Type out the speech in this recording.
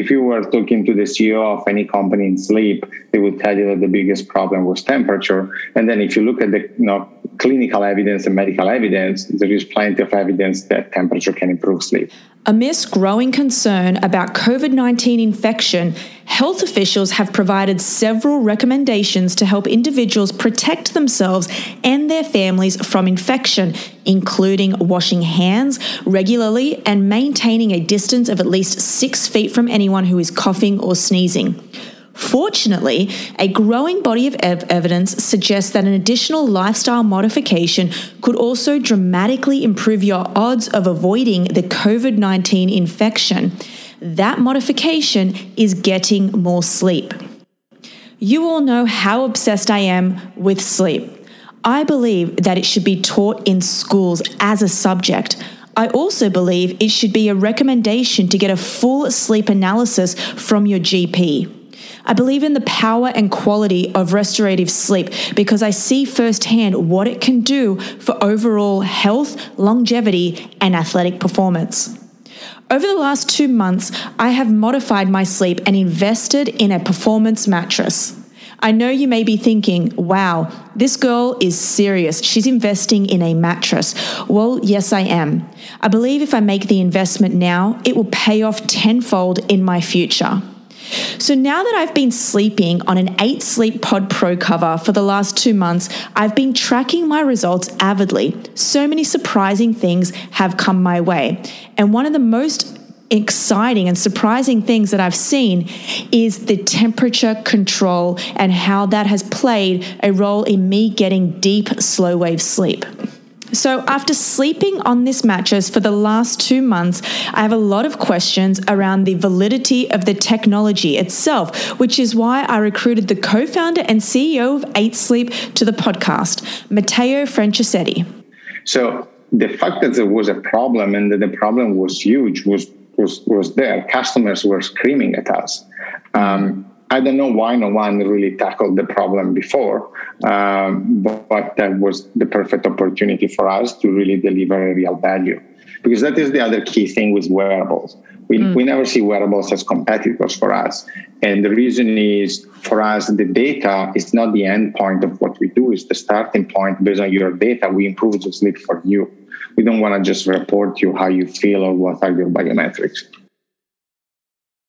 if you were talking to the CEO of any company in sleep, they would tell you that the biggest problem was temperature. And then if you look at the you know, clinical evidence and medical evidence, there is plenty of evidence that temperature can improve sleep. Amidst growing concern about COVID 19 infection, health officials have provided several recommendations to help individuals protect themselves and their families from infection, including washing hands regularly and maintaining a distance of at least six feet from anyone who is coughing or sneezing. Fortunately, a growing body of ev- evidence suggests that an additional lifestyle modification could also dramatically improve your odds of avoiding the COVID 19 infection. That modification is getting more sleep. You all know how obsessed I am with sleep. I believe that it should be taught in schools as a subject. I also believe it should be a recommendation to get a full sleep analysis from your GP. I believe in the power and quality of restorative sleep because I see firsthand what it can do for overall health, longevity, and athletic performance. Over the last two months, I have modified my sleep and invested in a performance mattress. I know you may be thinking, wow, this girl is serious. She's investing in a mattress. Well, yes, I am. I believe if I make the investment now, it will pay off tenfold in my future. So now that I've been sleeping on an 8 Sleep Pod Pro cover for the last two months, I've been tracking my results avidly. So many surprising things have come my way. And one of the most exciting and surprising things that I've seen is the temperature control and how that has played a role in me getting deep slow wave sleep. So, after sleeping on this mattress for the last two months, I have a lot of questions around the validity of the technology itself, which is why I recruited the co founder and CEO of 8 Sleep to the podcast, Matteo Franceschetti. So, the fact that there was a problem and that the problem was huge was, was, was there. Customers were screaming at us. Um, I don't know why no one really tackled the problem before, um, but, but, that was the perfect opportunity for us to really deliver a real value. Because that is the other key thing with wearables. We, mm. we never see wearables as competitors for us. And the reason is for us, the data is not the end point of what we do, it's the starting point. Based on your data, we improve the sleep for you. We don't want to just report you how you feel or what are your biometrics.